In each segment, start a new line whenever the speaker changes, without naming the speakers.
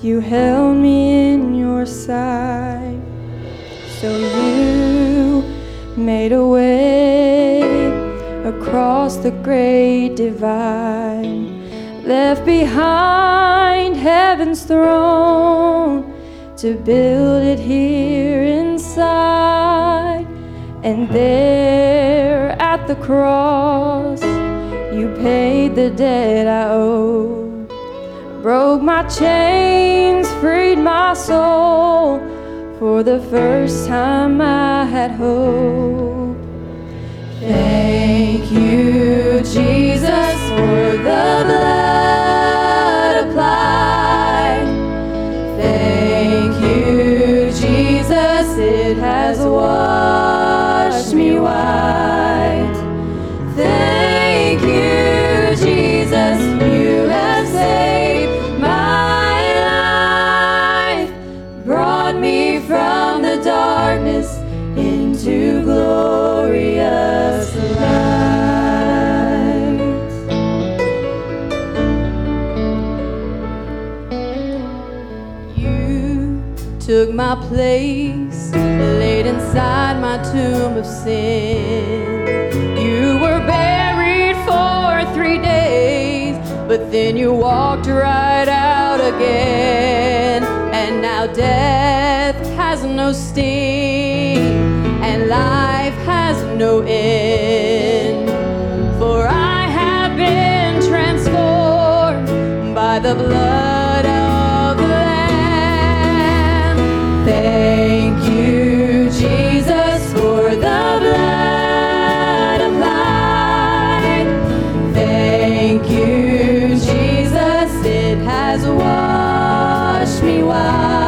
you held me in your sight. So you made a way across the great divide, left behind heaven's throne to build it here inside. And there at the cross, you paid the debt I owed broke my chains, freed my soul. For the first time I had hope. Thank you, Jesus, for the blood took my place, laid inside my tomb of sin. You were buried for three days, but then you walked right out again. And now death has no sting, and life has no end. For I have been transformed by the blood me white.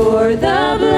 for the